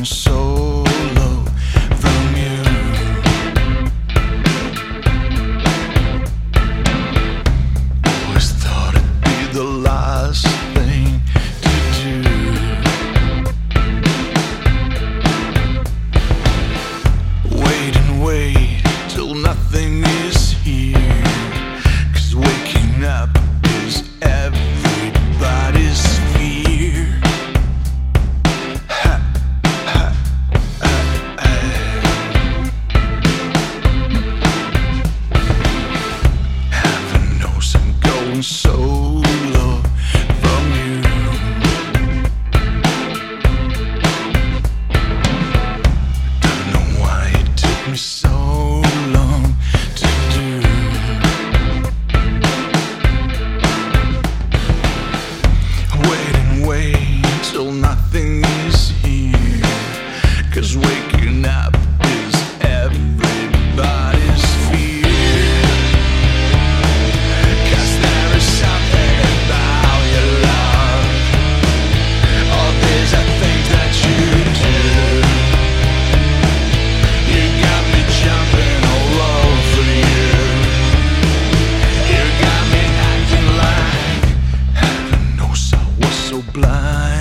going so so blind.